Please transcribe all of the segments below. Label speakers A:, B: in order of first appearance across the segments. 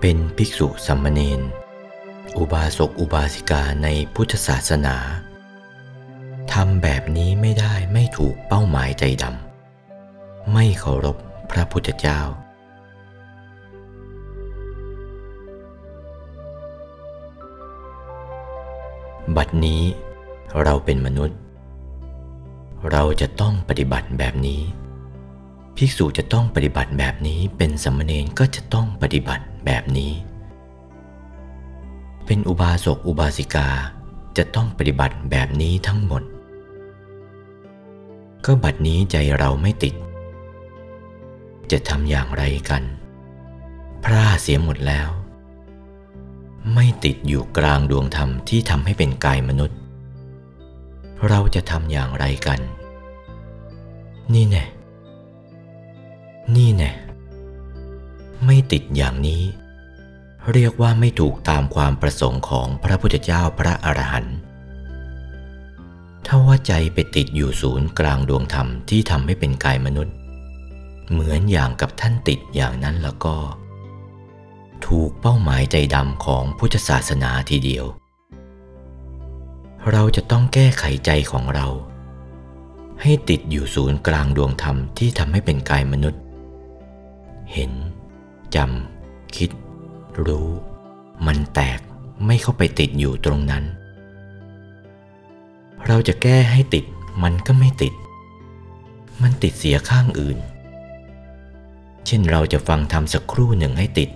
A: เป็นภิกษุสัมมเนนอุบาสกอุบาสิกาในพุทธศาสนาทำแบบนี้ไม่ได้ไม่ถูกเป้าหมายใจดำไม่เคารพพระพุทธเจ้า บัดนี้เราเป็นมนุษย์ เราจะต้องปฏิบัติแบบนี้ ภิกษุจะต้องปฏิบัติแบบนี้ เป็นสมมเนก็จะต้องปฏิบัติแบบนี้ เป็นอุบาสกอุบาสิกาจะต้องปฏิบัติแบบนี้ทั้งหมด ก็บัดนี้ใจเราไม่ติด จะทำอย่างไรกัน พร่าเสียหมดแล้ว ไม่ติดอยู่กลางดวงธรรมที่ทำให้เป็นกายมนุษย์ เราจะทำอย่างไรกัน นี่แน่ นี่แน่ไม่ติดอย่างนี้ เรียกว่าไม่ถูกตามความประสงค์ของพระพุทธเจ้าพระอรหันต์ถ้าว่าใจไปติดอยู่ศูนย์กลางดวงธรรมที่ทำให้เป็นกายมนุษย์ เหมือนอย่างกับท่านติดอย่างนั้นแล้วก็ ถูกเป้าหมายใจดำของพุทธศาสนาทีเดียว เราจะต้องแก้ไขใจของเรา ให้ติดอยู่ศูนย์กลางดวงธรรมที่ทำให้เป็นกายมนุษย์ เห็นจำคิด รู้ มันแตกไม่เข้าไปติดอยู่ตรงนั้น เราจะแก้ให้ติดมันก็ไม่ติด มันติดเสียข้างอื่น เช่นเราจะฟังทำสักครู่หนึ่งให้ติด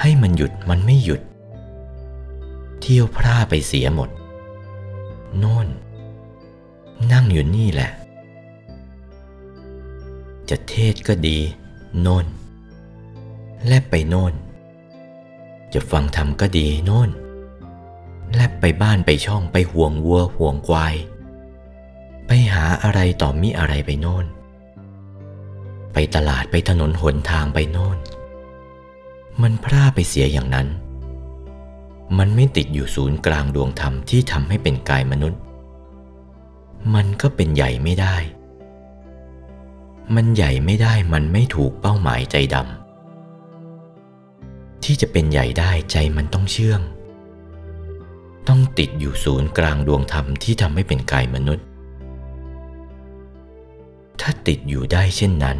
A: ให้มันหยุดมันไม่หยุด เที่ยวพร่าไปเสียหมด โน่น นั่งอยู่นี่แหละ จะเทศก็ดี โน่น แลบไปโน่น จะฟังธรรมก็ดีโน่น แลบไปบ้านไปช่องไปห่วงวัวห่วงควาย ไปหาอะไรต่อมิอะไรไปโน่น ไปตลาดไปถนนหนทางไปโน่น มันพร่าไปเสียอย่างนั้น มันไม่ติดอยู่ศูนย์กลางดวงธรรมที่ทำให้เป็นกายมนุษย์ มันก็เป็นใหญ่ไม่ได้ มันใหญ่ไม่ได้มันไม่ถูกเป้าหมายใจดำที่จะเป็นใหญ่ได้ใจมันต้องเชื่อง ต้องติดอยู่ศูนย์กลางดวงธรรมที่ทำให้เป็นกายมนุษย์ ถ้าติดอยู่ได้เช่นนั้น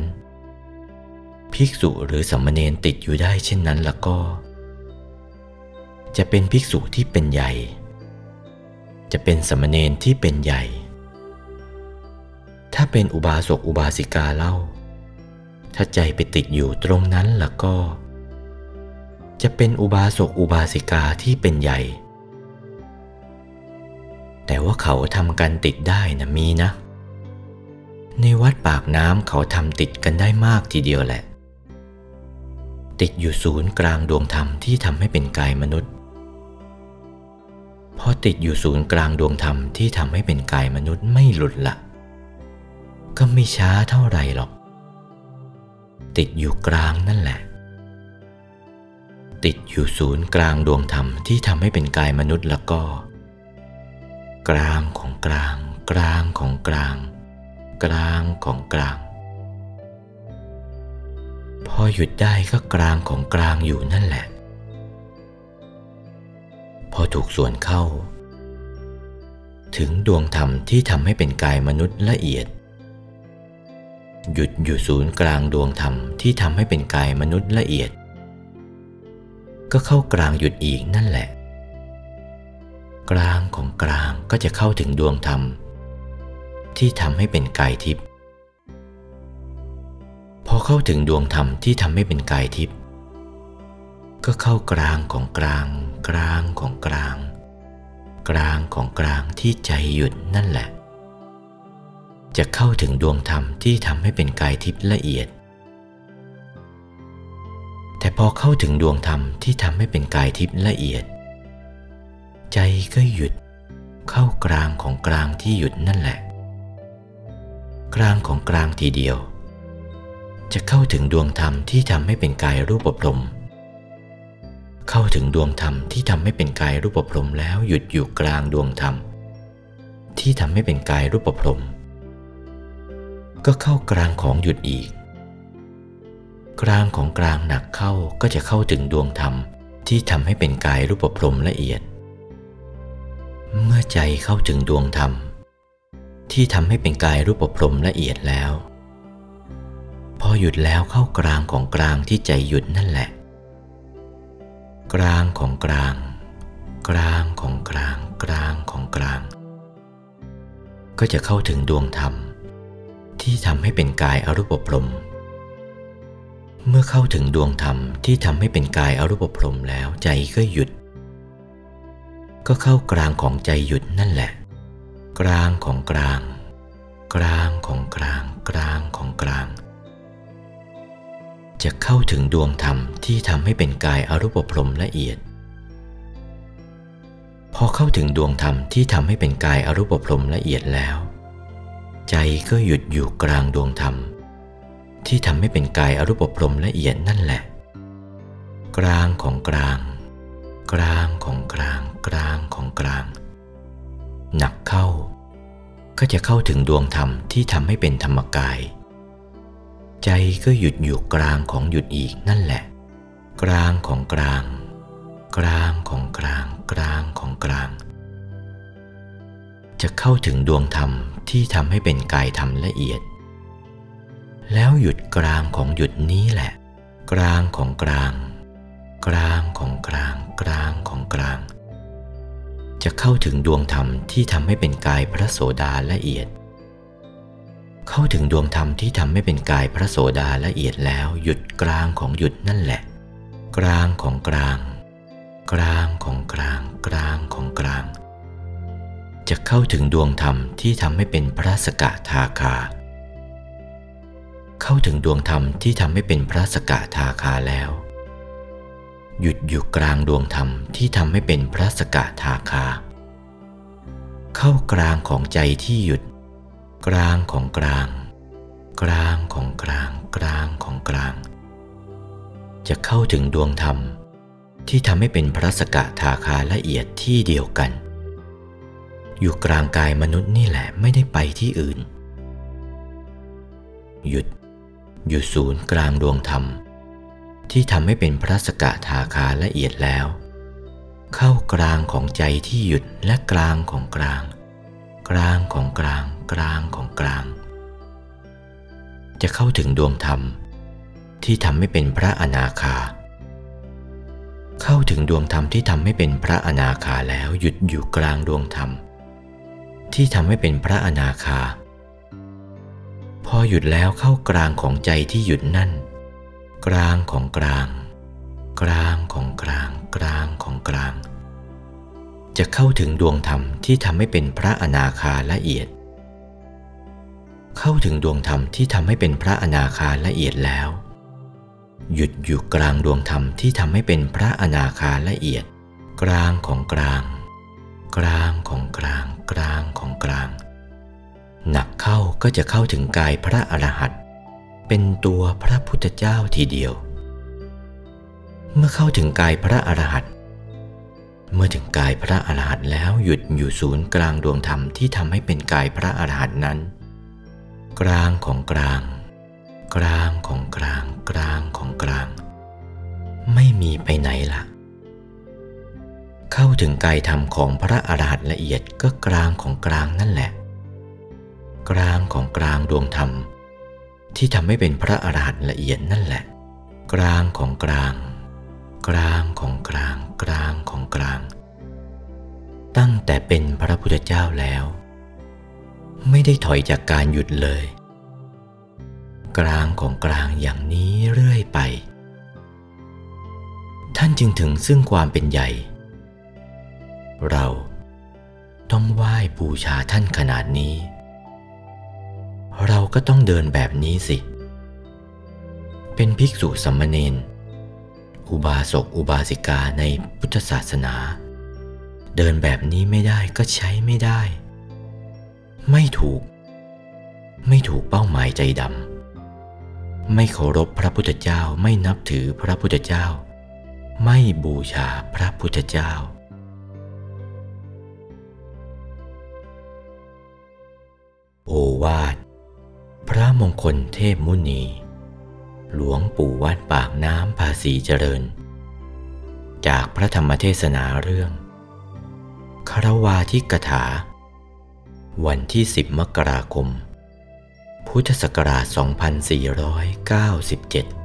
A: ภิกษุหรือสัมมเนนติดอยู่ได้เช่นนั้นแล้วก็ จะเป็นภิกษุที่เป็นใหญ่ จะเป็นสัมมเนนที่เป็นใหญ่ ถ้าเป็นอุบาสกอุบาสิกาเล่า ถ้าใจไปติดอยู่ตรงนั้นล่ะก็ จะเป็นอุบาสกอุบาสิกาที่เป็นใหญ่ แต่ว่าเขาทำกันติดได้นะมีนะ ในวัดปากน้ำเขาทำติดกันได้มากทีเดียวแหละ ติดอยู่ศูนย์กลางดวงธรรมที่ทำให้เป็นกายมนุษย์พอติดอยู่ศูนย์กลางดวงธรรมที่ทำให้เป็นกายมนุษย์ไม่หลุดละ ก็ไม่ช้าเท่าไหร่หรอก ติดอยู่กลางนั่นแหละ ติดอยู่ศูนย์กลางดวงธรรมที่ทำให้เป็นกายมนุษย์แล้วก็ กลางของกลาง กลางของกลาง กลางของกลาง พอหยุดได้ก็กลางของกลางอยู่นั่นแหละ พอถูกส่วนเข้า ถึงดวงธรรมที่ทำให้เป็นกายมนุษย์ละเอียด หยุดอยู่ศูนย์กลางดวงธรรมที่ทำให้เป็นกายมนุษย์ละเอียด ก็เข้ากลางหยุดอีกนั่นแหละ กลางของกลางก็จะเข้าถึงดวงธรรม ที่ทำให้เป็นกายทิพย์พอเข้าถึงดวงธรรมที่ทำให้เป็นกายทิพย์ก็เข้ากลางของกลาง กลางของกลาง กลางของกลางที่ใจหยุดนั่นแหละ จะเข้าถึงดวงธรรมที่ทำให้เป็นกายทิพย์ละเอียด แต่พอเข้าถึงดวงธรรมที่ทำให้เป็นกายทิพย์ละเอียด ใจก็หยุดเข้ากลางของกลางที่หยุดนั่นแหละ กลางของกลางทีเดียว จะเข้าถึงดวงธรรมที่ทำให้เป็นกายรูปปรมเข้าถึงดวงธรรมที่ทำให้เป็นกายรูปปรมแล้วหยุดอยู่กลางดวงธรรมที่ทำให้เป็นกายรูปปรม ก็เข้ากลางของหยุดอีก กลางของกลางหนักเข้าก็จะเข้าถึงดวงธรรมที่ทำให้เป็นกายรูปพรมละเอียด เมื่อใจเข้าถึงดวงธรรม ที่ทำให้เป็นกายรูปพรมละเอียดแล้ว พอหยุดแล้วเข้ากลางของกลางที่ใจหยุดนั่นแหละ กลางของกลาง กลางของกลาง กลางของกลาง ก็จะเข้าถึงดวงธรรม ที่ทำให้เป็นกายอรูปพรม เมื่อเข้าถึงดวงธรรมที่ทำให้เป็นกายอรูปพรมแล้วใจก็หยุด ก็เข้ากลางของใจหยุดนั่นแหละ กลางของกลาง กลางของกลาง กลางของกลาง จะเข้าถึงดวงธรรมที่ทำให้เป็นกายอรูปพรมละเอียดพอเข้าถึงดวงธรรมที่ทำให้เป็นกายอรูปพรมละเอียดแล้ว ใจก็หยุดอยู่กลางดวงธรรม ที่ทำให้เป็นกายอรูปพรมละเอียดนั่นแหละ กลางของกลาง กลางของกลาง กลางของกลาง หนักเข้า ก็จะเข้าถึงดวงธรรมที่ทำให้เป็นธรรมกาย ใจก็หยุดอยู่กลางของหยุดอีกนั่นแหละ กลางของกลาง กลางของกลาง กลางของกลาง จะเข้าถึงดวงธรรม ที่ทำให้เป็นกายธรรมละเอียด แล้วหยุดกลางของหยุดนี้แหละ กลางของกลาง กลางของกลาง กลางของกลาง จะเข้าถึงดวงธรรมที่ทำให้เป็นกายพระโสดาละเอียด เข้าถึงดวงธรรมที่ทำให้เป็นกายพระโสดาละเอียดแล้วหยุดกลางของหยุดนั่นแหละ กลางของกลาง กลางของกลาง กลางของกลาง จะเข้าถึงดวงธรรมที่ทำให้เป็นพระสกทาคา เข้าถึงดวงธรรมที่ทำให้เป็นพระสกทาคาแล้ว หยุดอยู่กลางดวงธรรมที่ทำให้เป็นพระสกทาคา เข้ากลางของใจที่หยุด กลางของกลาง กลางของกลางกลางของกลาง จะเข้าถึงดวงธรรมที่ทำให้เป็นพระสกทาคาละเอียดที่เดียวกัน อยู่กลางกายมนุษย์นี่แหละไม่ได้ไปที่อื่น หยุด อยู่ศูนย์กลางดวงธรรม ที่ทำให้เป็นพระสกทาคาละเอียดแล้ว เข้ากลางของใจที่หยุดและกลางของกลาง กลางของกลาง กลางของกลาง จะเข้าถึงดวงธรรม ที่ทำให้เป็นพระอนาคาเข้าถึงดวงธรรมที่ทำให้เป็นพระอนาคาแล้วหยุดอยู่กลางดวงธรรม ที่ทำให้เป็นพระอนาคา พอหยุดแล้วเข้ากลางของใจที่หยุดนั่น กลางของกลาง กลางของกลาง กลางของกลาง จะเข้าถึงดวงธรรมที่ทำให้เป็นพระอนาคาละเอียด เข้าถึงดวงธรรมที่ทำให้เป็นพระอนาคาละเอียดแล้ว หยุดอยู่กลางดวงธรรมที่ทำให้เป็นพระอนาคาละเอียด กลางของกลาง กลางของกลาง กลางของกลาง หนักเข้าก็จะเข้าถึงกายพระอรหันต์เป็นตัวพระพุทธเจ้าทีเดียว เมื่อเข้าถึงกายพระอรหันต์เมื่อถึงกายพระอรหันต์แล้วหยุดอยู่ศูนย์กลางดวงธรรมที่ทำให้เป็นกายพระอรหันต์นั้น กลางของกลาง กลางของกลาง กลางของกลาง ไม่มีไปไหนละ เข้าถึงกายธรรมของพระอรหันต์ละเอียดก็กลางของกลางนั่นแหละ กลางของกลางดวงธรรม ที่ทำให้เป็นพระอรหันต์ละเอียดนั่นแหละ กลางของกลาง กลางของกลาง กลางของกลาง ตั้งแต่เป็นพระพุทธเจ้าแล้ว ไม่ได้ถอยจากการหยุดเลย กลางของกลางอย่างนี้เรื่อยไป ท่านจึงถึงซึ่งความเป็นใหญ่ เราต้องไหว้บูชาท่านขนาดนี้ เราก็ต้องเดินแบบนี้สิ เป็นภิกษุสัมมเนนอุบาสกอุบาสิกาในพุทธศาสนา เดินแบบนี้ไม่ได้ก็ใช้ไม่ได้ ไม่ถูก ไม่ถูกเป้าหมายใจดำไม่เคารพพระพุทธเจ้าไม่นับถือพระพุทธเจ้า ไม่บูชาพระพุทธเจ้า โอวาท พระมงคลเทพมุนี หลวงปู่วัดปากน้ำภาษีเจริญ จากพระธรรมเทศนาเรื่องคารวาทิกถา วันที่ 10 มกราคม พุทธศักราช 2497